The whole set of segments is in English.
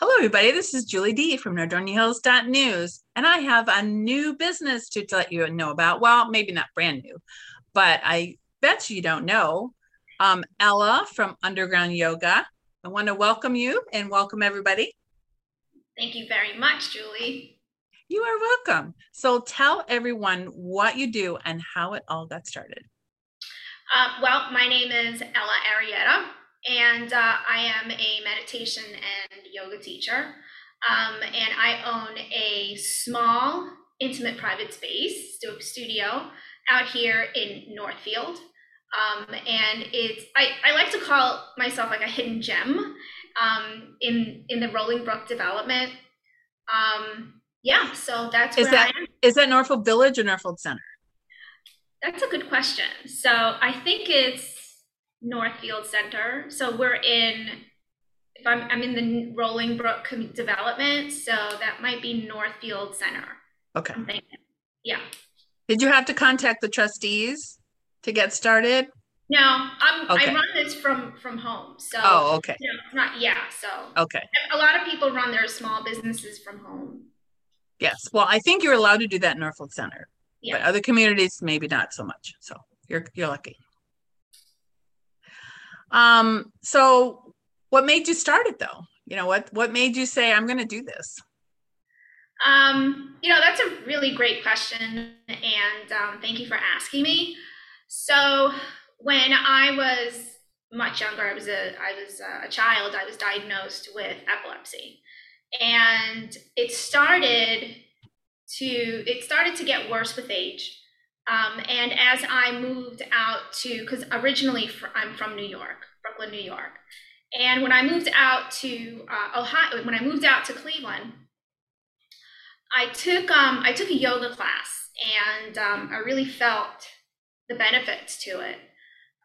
Hello, everybody. This is Julie D from News, and I have a new business to let you know about. Well, maybe not brand new, but I bet you don't know. Um, Ella from Underground Yoga. I want to welcome you and welcome everybody. Thank you very much, Julie. You are welcome. So tell everyone what you do and how it all got started. Uh, well, my name is Ella Arietta and uh, I am a meditation and yoga teacher. Um, and I own a small, intimate private space studio out here in Northfield. Um, and it's I, I like to call myself like a hidden gem um, in in the Rolling Brook development. Um, yeah, so that's what I am is that is that Northfield Village or Northfield Center? That's a good question. So I think it's Northfield Center. So we're in, if I'm, I'm in the Rolling Brook development, so that might be Northfield Center. Okay. Yeah. Did you have to contact the trustees to get started? No, I'm, okay. I run this from from home. So oh, okay. You know, not yeah. So okay. A lot of people run their small businesses from home. Yes. Well, I think you're allowed to do that in Northfield Center, yeah. but other communities maybe not so much. So you're you're lucky. Um, so what made you start it though? You know, what what made you say I'm going to do this? Um, you know, that's a really great question, and um, thank you for asking me. So, when I was much younger, I was a I was a child. I was diagnosed with epilepsy, and it started to it started to get worse with age. Um, and as I moved out to, because originally fr- I'm from New York, Brooklyn, New York. And when I moved out to uh, Ohio, when I moved out to Cleveland, I took um, I took a yoga class, and um, I really felt the benefits to it,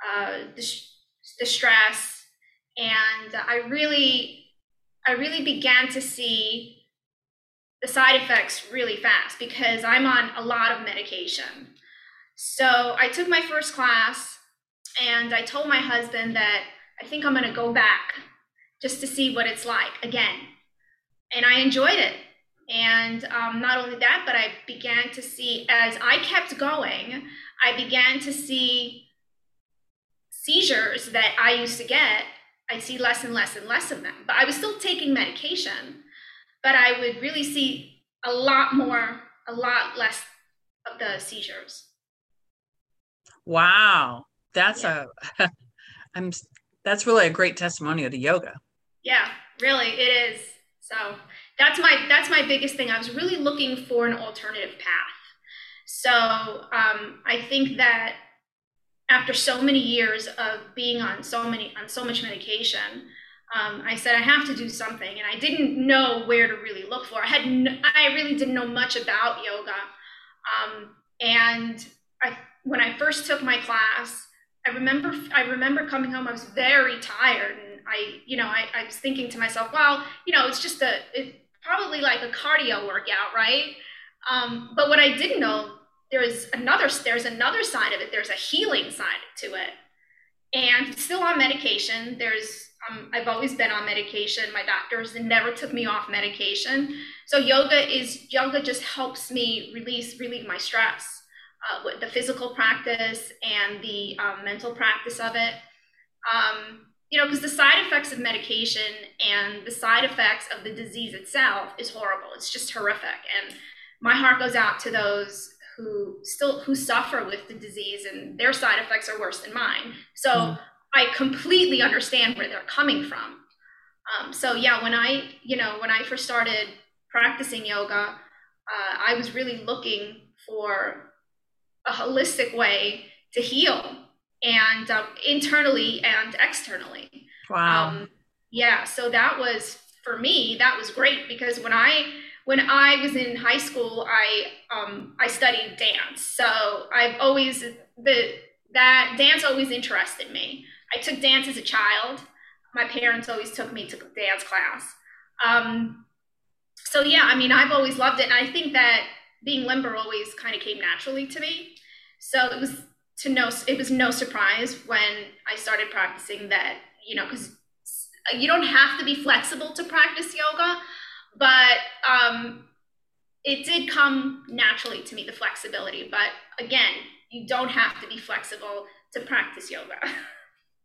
uh, the, the stress, and I really I really began to see the side effects really fast because I'm on a lot of medication. So I took my first class and I told my husband that I think I'm going to go back just to see what it's like again. And I enjoyed it. And um, not only that, but I began to see, as I kept going, I began to see seizures that I used to get. I'd see less and less and less of them. But I was still taking medication, but I would really see a lot more, a lot less of the seizures. Wow, that's yeah. a I'm that's really a great testimonial to yoga. Yeah, really it is. So that's my that's my biggest thing. I was really looking for an alternative path. So um, I think that after so many years of being on so many on so much medication, um, I said I have to do something, and I didn't know where to really look for. I had I really didn't know much about yoga, um, and when I first took my class, I remember I remember coming home. I was very tired, and I you know I, I was thinking to myself, well, you know, it's just a it's probably like a cardio workout, right? Um, but what I didn't know there's another there's another side of it. There's a healing side to it, and still on medication. There's um, I've always been on medication. My doctors never took me off medication. So yoga is yoga just helps me release relieve my stress uh, the physical practice and the um, mental practice of it. Um, you know, because the side effects of medication and the side effects of the disease itself is horrible. It's just horrific. And my heart goes out to those who still who suffer with the disease and their side effects are worse than mine. So mm. I completely understand where they're coming from. Um, so yeah, when I, you know, when I first started practicing yoga, uh, I was really looking for a holistic way to heal and um, internally and externally. Wow. Um, yeah. So that was for me. That was great because when I when I was in high school, I um, I studied dance. So I've always the that dance always interested me. I took dance as a child. My parents always took me to dance class. Um, so yeah, I mean, I've always loved it, and I think that being limber always kind of came naturally to me. So it was to no, it was no surprise when I started practicing that, you know, because you don't have to be flexible to practice yoga, but um, it did come naturally to me the flexibility. But again, you don't have to be flexible to practice yoga.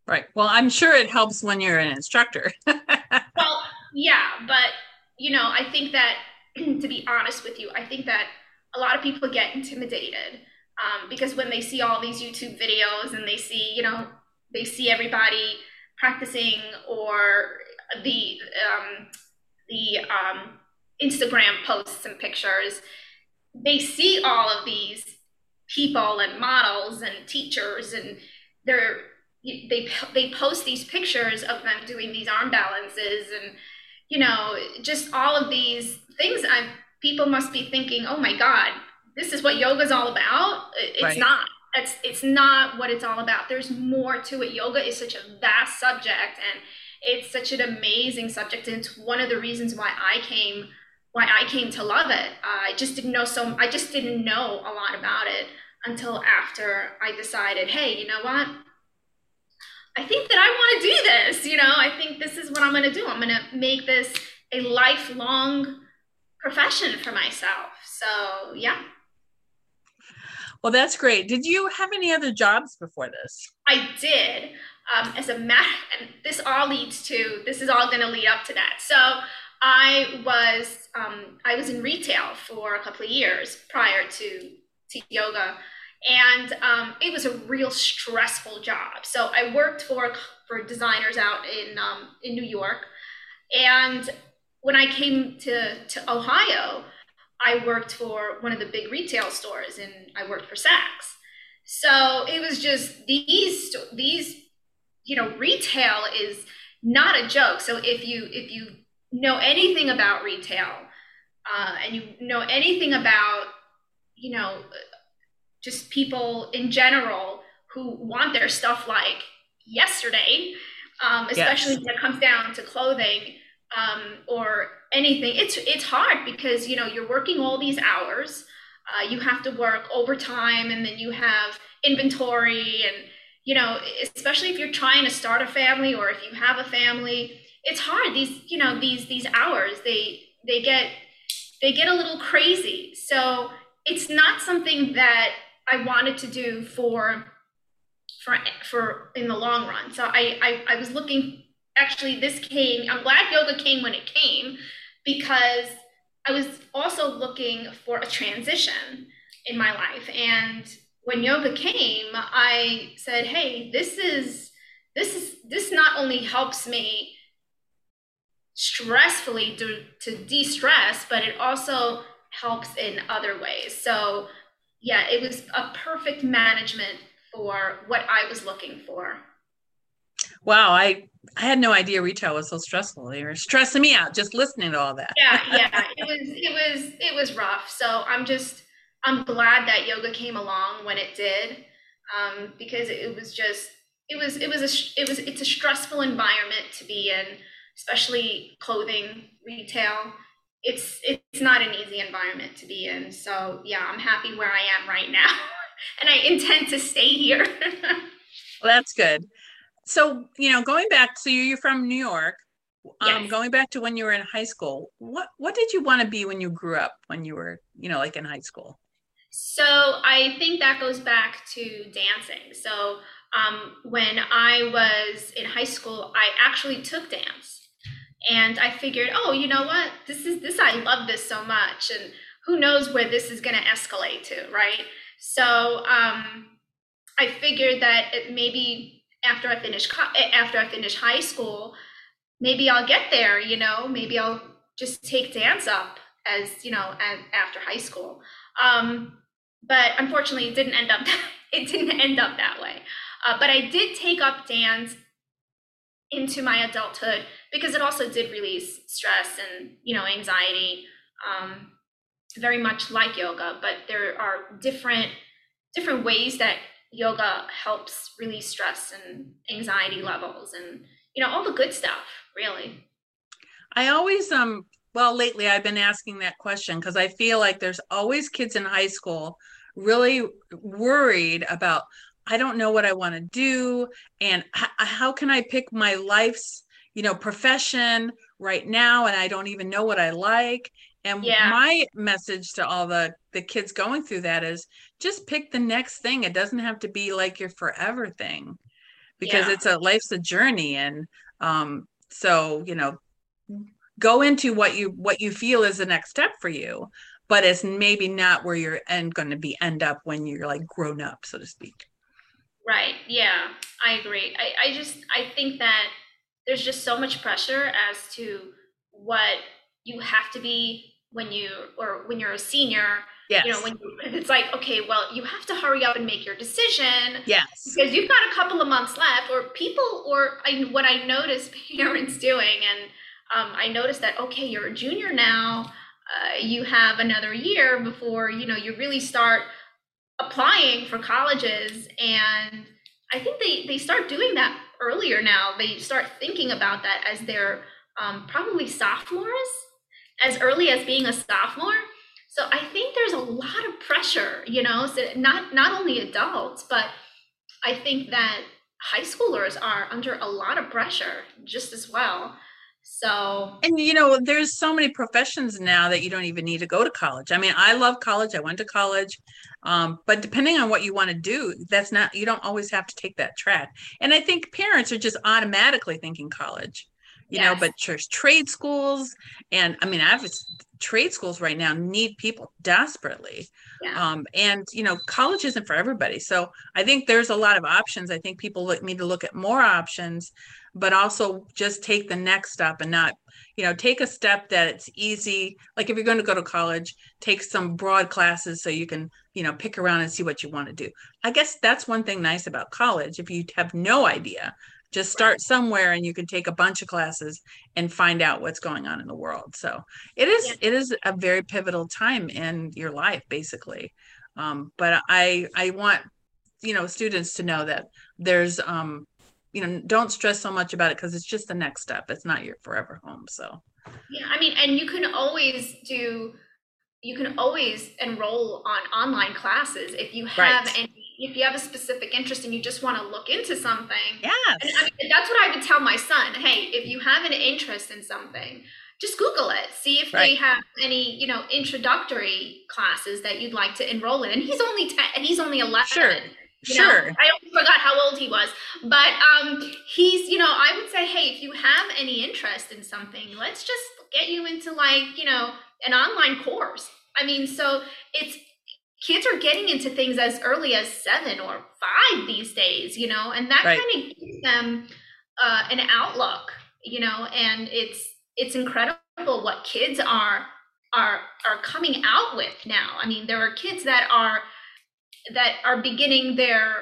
Right. Well, I'm sure it helps when you're an instructor. well, yeah, but you know, I think that to be honest with you, I think that a lot of people get intimidated um, because when they see all these YouTube videos and they see, you know, they see everybody practicing or the um, the um, Instagram posts and pictures, they see all of these people and models and teachers, and they're they they post these pictures of them doing these arm balances and you know just all of these things. I people must be thinking, oh my god, this is what yoga is all about. It's right. not. It's it's not what it's all about. There's more to it. Yoga is such a vast subject and it's such an amazing subject and it's one of the reasons why I came why I came to love it. Uh, I just didn't know so I just didn't know a lot about it until after I decided, hey, you know what? I think that I want to do this. You know, I think this is what I'm going to do. I'm going to make this a lifelong profession for myself. So, yeah. Well, that's great. Did you have any other jobs before this? I did. Um, as a math, and this all leads to this is all going to lead up to that. So I was um, I was in retail for a couple of years prior to to yoga, and um, it was a real stressful job. So I worked for for designers out in um, in New York, and when I came to to Ohio, I worked for one of the big retail stores, and I worked for Saks. So it was just these these you know retail is not a joke. So if you if you know anything about retail uh, and you know anything about you know just people in general who want their stuff like yesterday, um, especially yes. when it comes down to clothing um, or anything. It's it's hard because you know you're working all these hours. Uh, you have to work overtime, and then you have inventory, and you know, especially if you're trying to start a family or if you have a family, it's hard. These you know these these hours they they get they get a little crazy. So it's not something that I wanted to do for for for in the long run. So I, I I was looking actually this came I'm glad yoga came when it came because I was also looking for a transition in my life and when yoga came I said hey this is this is this not only helps me stressfully to, to de-stress but it also helps in other ways so yeah, it was a perfect management for what I was looking for. Wow, I I had no idea retail was so stressful. They were stressing me out just listening to all that. yeah, yeah, it was it was it was rough. So I'm just I'm glad that yoga came along when it did, um, because it was just it was it was a it was it's a stressful environment to be in, especially clothing retail it's it's not an easy environment to be in. So yeah, I'm happy where I am right now, and I intend to stay here. well, that's good. So you know, going back, so you're from New York. Um, yes. Going back to when you were in high school, what what did you want to be when you grew up? When you were, you know, like in high school. So I think that goes back to dancing. So um, when I was in high school, I actually took dance and I figured, oh, you know what? This is this. I love this so much, and who knows where this is going to escalate to, right? So um, I figured that it maybe after I finish after I finish high school, maybe I'll get there. You know, maybe I'll just take dance up as you know as, after high school. Um, but unfortunately, it didn't end up. it didn't end up that way. Uh, but I did take up dance into my adulthood because it also did release stress and you know anxiety um, very much like yoga but there are different different ways that yoga helps release stress and anxiety levels and you know all the good stuff really i always um well lately i've been asking that question because i feel like there's always kids in high school really worried about I don't know what I want to do and h- how can I pick my life's you know, profession right now and I don't even know what I like. And Yeah. my message to all the the kids going through that is just pick the next thing. It doesn't have to be like your forever thing because Yeah. it's a life's a journey and um so, you know, go into what you what you feel is the next step for you, but it's maybe not where you're end going to be end up when you're like grown up, so to speak. Right. Yeah, I agree. I, I just I think that there's just so much pressure as to what you have to be when you or when you're a senior. Yes. You know, when you, it's like, okay, well, you have to hurry up and make your decision yes. because you've got a couple of months left. Or people, or I, what I notice parents doing, and um, I noticed that okay, you're a junior now. Uh, you have another year before you know you really start applying for colleges and i think they they start doing that earlier now they start thinking about that as they're um, probably sophomores as early as being a sophomore so i think there's a lot of pressure you know so not not only adults but i think that high schoolers are under a lot of pressure just as well so And you know, there's so many professions now that you don't even need to go to college. I mean, I love college. I went to college. Um, but depending on what you want to do, that's not you don't always have to take that track. And I think parents are just automatically thinking college. You know, but there's trade schools and I mean, I've trade schools right now need people desperately. yeah. Um, and you know college isn't for everybody. So i think there's a lot of options. I think people look, need to look at more options but also just take the next step and not you know take a step that it's easy. Like if you're going to go to college take some broad classes so you can you know pick around and see what you want to do. I guess that's one thing nice about college if you have no idea just start somewhere and you can take a bunch of classes and find out what's going on in the world so it is Yeah. it is a very pivotal time in your life basically um, but i i want you know students to know that there's um you know don't stress so much about it because it's just the next step it's not your forever home so Yeah, I mean, and you can always do, you can always enroll on online classes if you have Right. any, if you have a specific interest and you just want to look into something. And I mean, that's what I would tell my son. Hey, if you have an interest in something, just Google it. See if they have any, you know, introductory classes that you'd like to enroll in. And he's only ten, and he's only eleven. Sure. you know? sure I forgot how old he was. But um, he's, you know, I would say, hey, if you have any interest in something, let's just get you into like, you know, an online course. I mean, so it's kids are getting into things as early as seven or five these days, you know, and that Right. kind of gives them uh, an outlook, you know, and it's it's incredible what kids are are are coming out with now. I mean, there are kids that are that are beginning their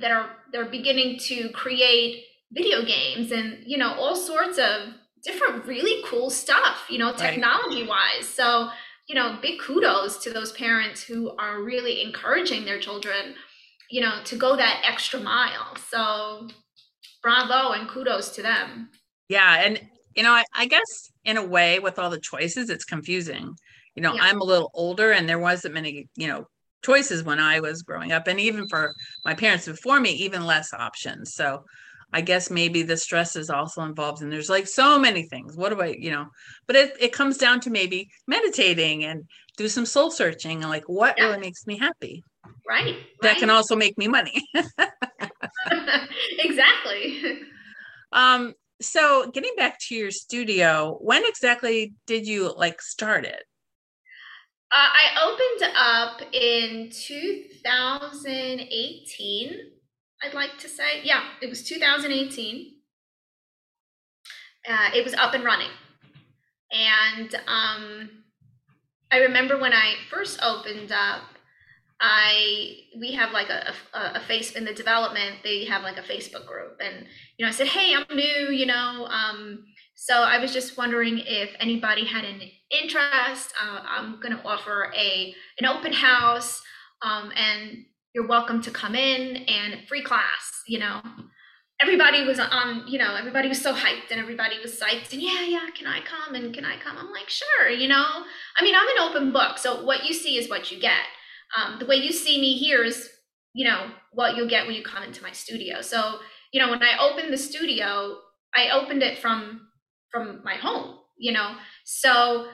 that are they're beginning to create video games and you know all sorts of different really cool stuff you know technology wise so you know big kudos to those parents who are really encouraging their children you know to go that extra mile. So bravo and kudos to them. Yeah and you know I, I guess in a way with all the choices it's confusing. You know Yeah. i'm a little older and there wasn't many you know choices when i was growing up and even for my parents before me even less options. So i guess maybe the stress is also involved and there's like so many things. What do i you know? But it, it comes down to maybe meditating and do some soul searching and like what Yeah. really makes me happy. Right that can also make me money. Exactly. Um so getting back to your studio when exactly did you like start it? Uh, I opened up in 2018, I'd like to say. Yeah, it was 2018. Uh, it was up and running. And um, I remember when I first opened up, I we have like a, a, a face in the development, they have like a Facebook group. And, you know, I said, hey, I'm new, you know, um, so I was just wondering if anybody had an interest. Uh, I'm going to offer a an open house, um, and you're welcome to come in and free class. You know, everybody was on. You know, everybody was so hyped and everybody was psyched. And yeah, yeah, can I come? And can I come? I'm like, sure. You know, I mean, I'm an open book, so what you see is what you get. Um, the way you see me here is, you know, what you'll get when you come into my studio. So, you know, when I opened the studio, I opened it from from my home, you know. So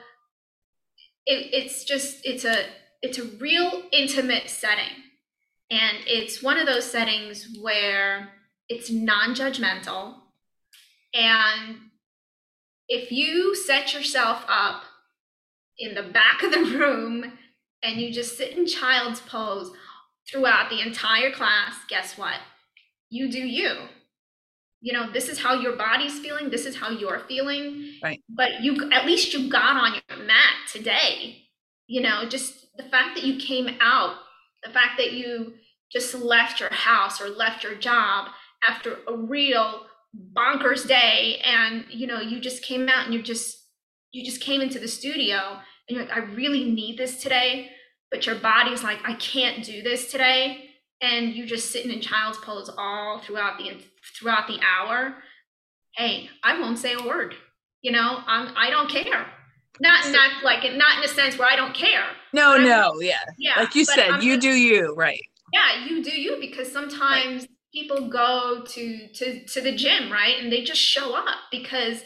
it, it's just it's a it's a real intimate setting. And it's one of those settings where it's non-judgmental. And if you set yourself up in the back of the room and you just sit in child's pose throughout the entire class, guess what? You do you. You know, this is how your body's feeling, this is how you're feeling. Right. But you at least you got on your mat today. You know, just the fact that you came out, the fact that you just left your house or left your job after a real bonkers day and you know you just came out and you just you just came into the studio and you're like i really need this today but your body's like i can't do this today and you're just sitting in child's pose all throughout the throughout the hour. Hey i won't say a word you know? I'm i don't care. Not not like not in a sense where i don't care. No no yeah. Yeah like you said I'm you just- do you right yeah you do you because sometimes people go to to to the gym right and they just show up because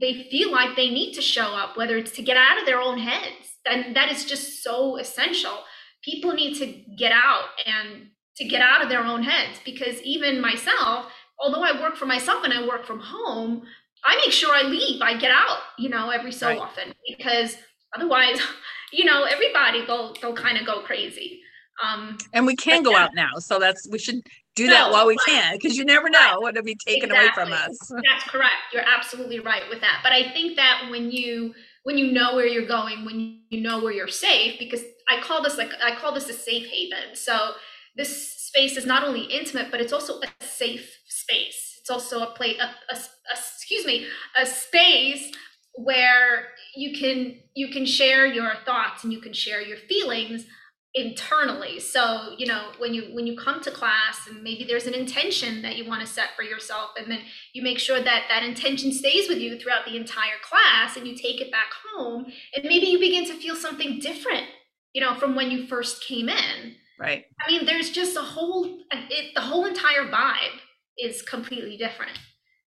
they feel like they need to show up whether it's to get out of their own heads and that is just so essential. People need to get out and to get out of their own heads because even myself although i work for myself and i work from home i make sure i leave i get out you know every so Right. often because otherwise you know everybody they'll they'll kind of go crazy um and we can go out now so that's we should do that while we right. can because you never know what'll be taken away from us That's correct. You're absolutely right with that. But I think that when you when you know where you're going, when you know where you're safe, because I call this like I call this a safe haven. So this space is not only intimate, but it's also a safe space. It's also a place, a, a, a- excuse me, a space where you can you can share your thoughts and you can share your feelings internally. So you know when you when you come to class and maybe there's an intention that you want to set for yourself and then you make sure that that intention stays with you throughout the entire class and you take it back home and maybe you begin to feel something different you know from when you first came in. Right. I mean there's just a whole it, the whole entire vibe is completely different.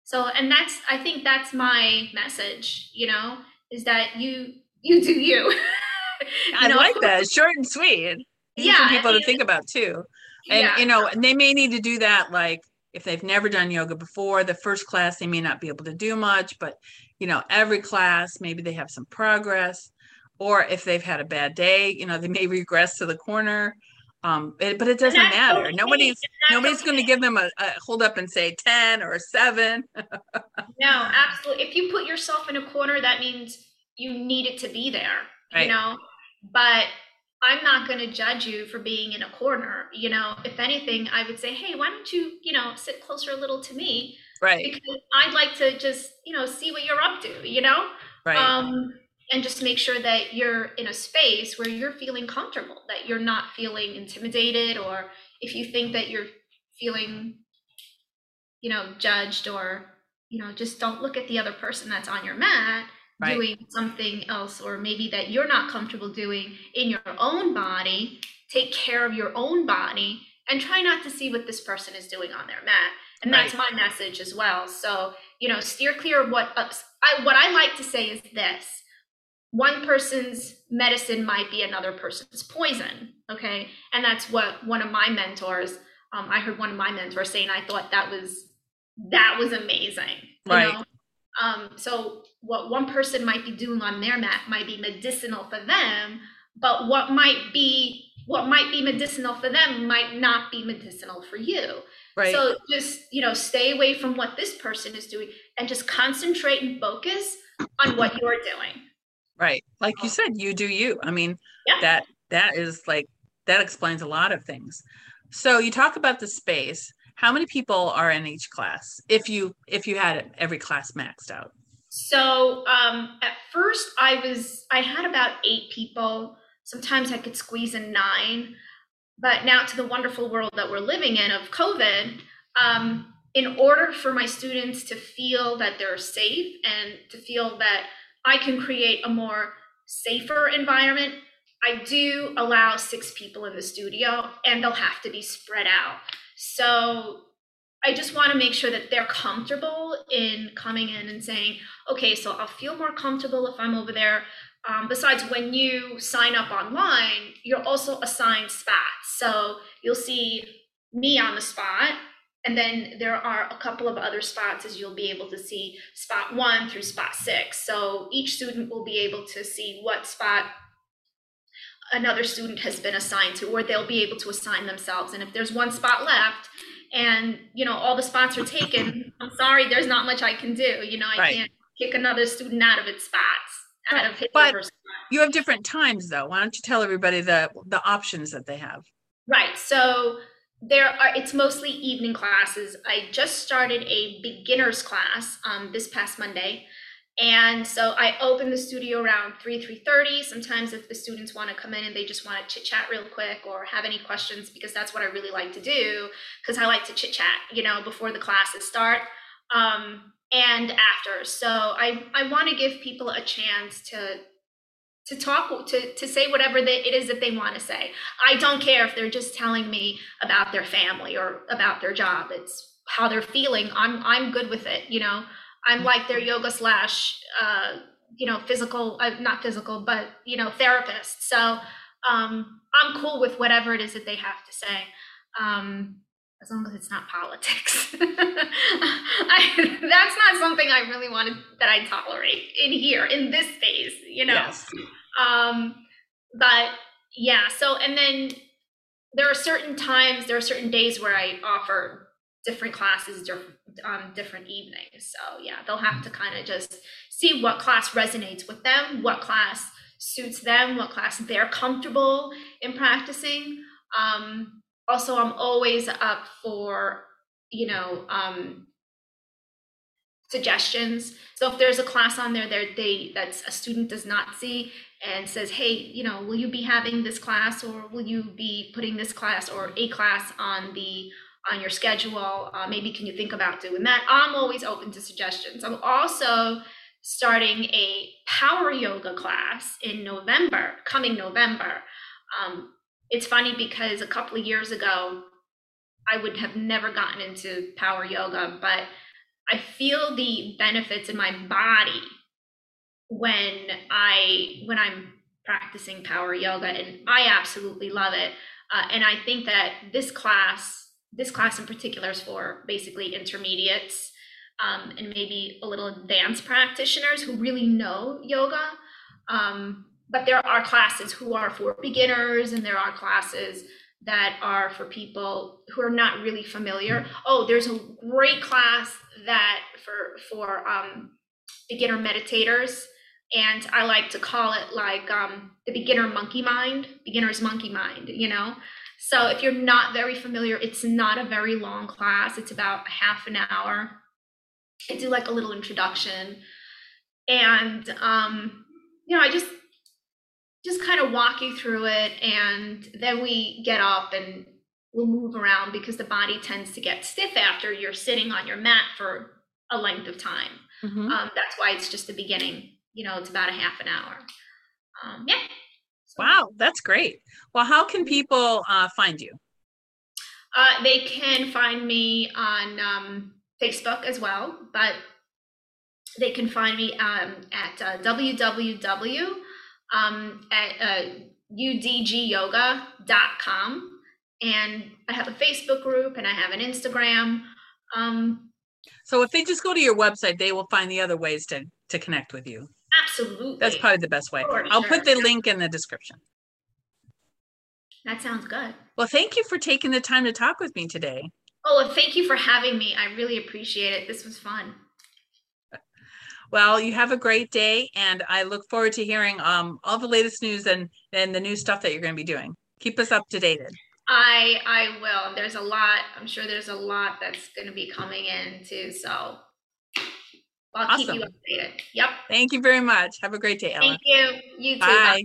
So and that's i think that's my message you know is that you you do you You i know, like that short and sweet Easy Yeah, for people I to think about too and yeah. you know and they may need to do that like if they've never done yoga before the first class they may not be able to do much but you know every class maybe they have some progress or if they've had a bad day you know they may regress to the corner um it- but it doesn't matter okay. nobody's nobody's going to give them a, a hold up and say 10 or 7 No, absolutely. If you put yourself in a corner, that means you need it to be there, Right. you know? But I'm not going to judge you for being in a corner. You know, if anything, I would say, hey, why don't you, you know, sit closer a little to me? right Because I'd like to just, you know, see what you're up to, you know? right Um, and just make sure that you're in a space where you're feeling comfortable, that you're not feeling intimidated, or if you think that you're feeling, you know, judged, or, you know, just don't look at the other person that's on your mat Right. doing something else, or maybe that you're not comfortable doing in your own body. Take care of your own body and try not to see what this person is doing on their mat. And that's my message as well. So, you know, steer clear of what ups. I, what I like to say is this one person's medicine might be another person's poison okay and that's what one of my mentors um, i heard one of my mentors saying i thought that was that was amazing you Right. know? Um, so what one person might be doing on their mat might be medicinal for them but what might be what might be medicinal for them might not be medicinal for you. Right. So just you know stay away from what this person is doing and just concentrate and focus on what you're doing. Right. Like you said you do you. I mean Yeah. that that is like that explains a lot of things. So you talk about the space how many people are in each class if you if you had every class maxed out So um, at first, I was I had about eight people. Sometimes I could squeeze in nine, but now to the wonderful world that we're living in of COVID, um, in order for my students to feel that they're safe and to feel that I can create a more safer environment, I do allow six people in the studio, and they'll have to be spread out. So I just want to make sure that they're comfortable in coming in and saying, okay, so I'll feel more comfortable if I'm over there. Um, besides, when you sign up online, you're also assigned spots. So you'll see me on the spot, and then there are a couple of other spots as you'll be able to see spot one through spot six. So each student will be able to see what spot another student has been assigned to, or they'll be able to assign themselves. And if there's one spot left, and you know all the spots are taken i'm sorry there's not much i can do. You know i right. can't kick another student out of its spots out of his but you have different times though. Why don't you tell everybody the the options that they have? Right. So there are it's mostly evening classes. I just started a beginners class um, this past monday and so I open the studio around 3, 3.30. Sometimes if the students want to come in and they just want to chit chat real quick or have any questions, because that's what I really like to do, because I like to chit chat, you know, before the classes start um, and after. So I, I want to give people a chance to to talk to to say whatever they, it is that they want to say. I don't care if they're just telling me about their family or about their job. It's how they're feeling. I'm I'm good with it, you know. I'm like their yoga slash, uh, you know, physical, uh, not physical, but, you know, therapist. So um, I'm cool with whatever it is that they have to say. Um, as long as it's not politics. I, that's not something I really wanted that I tolerate in here, in this space, you know. Yes. Um, but yeah, so and then there are certain times, there are certain days where I offer different classes on um, different evenings. So yeah, they'll have to kind of just see what class resonates with them, what class suits them, what class they're comfortable in practicing. Um, also, I'm always up for you know um, suggestions. So if there's a class on there that they that's a student does not see and says, hey, you know, will you be having this class or will you be putting this class or a class on the on your schedule. Uh, maybe can you think about doing that? I'm always open to suggestions. I'm also starting a power yoga class in November, coming November. Um, it's funny because a couple of years ago, I would have never gotten into power yoga, but I feel the benefits in my body when I when I'm practicing power yoga, and I absolutely love it. Uh, and I think that this class this class in particular is for basically intermediates um, and maybe a little advanced practitioners who really know yoga. Um, but there are classes who are for beginners, and there are classes that are for people who are not really familiar. Oh, there's a great class that for for um, beginner meditators, and I like to call it like um, the beginner monkey mind, beginner's monkey mind. You know, so if you're not very familiar, it's not a very long class. It's about a half an hour. I do like a little introduction. And um, you know, I just just kind of walk you through it and then we get up and we'll move around because the body tends to get stiff after you're sitting on your mat for a length of time. Mm-hmm. Um, that's why it's just the beginning. You know, it's about a half an hour. Um, yeah, Wow, that's great. Well, how can people uh, find you? Uh, they can find me on um, Facebook as well, but they can find me um, at uh, www um, at uh, udgyoga.com. And I have a Facebook group and I have an Instagram. Um, so if they just go to your website, they will find the other ways to, to connect with you. Absolutely. That's probably the best way. I'll sure. put the link in the description. That sounds good. Well, thank you for taking the time to talk with me today. Oh, thank you for having me. I really appreciate it. This was fun. Well, you have a great day, and I look forward to hearing um, all the latest news and, and the new stuff that you're going to be doing. Keep us up to date. I I will. There's a lot. I'm sure there's a lot that's going to be coming in too. So I'll awesome. keep you updated. Yep. Thank you very much. Have a great day, Ella. Thank you. You too. Bye. Bye.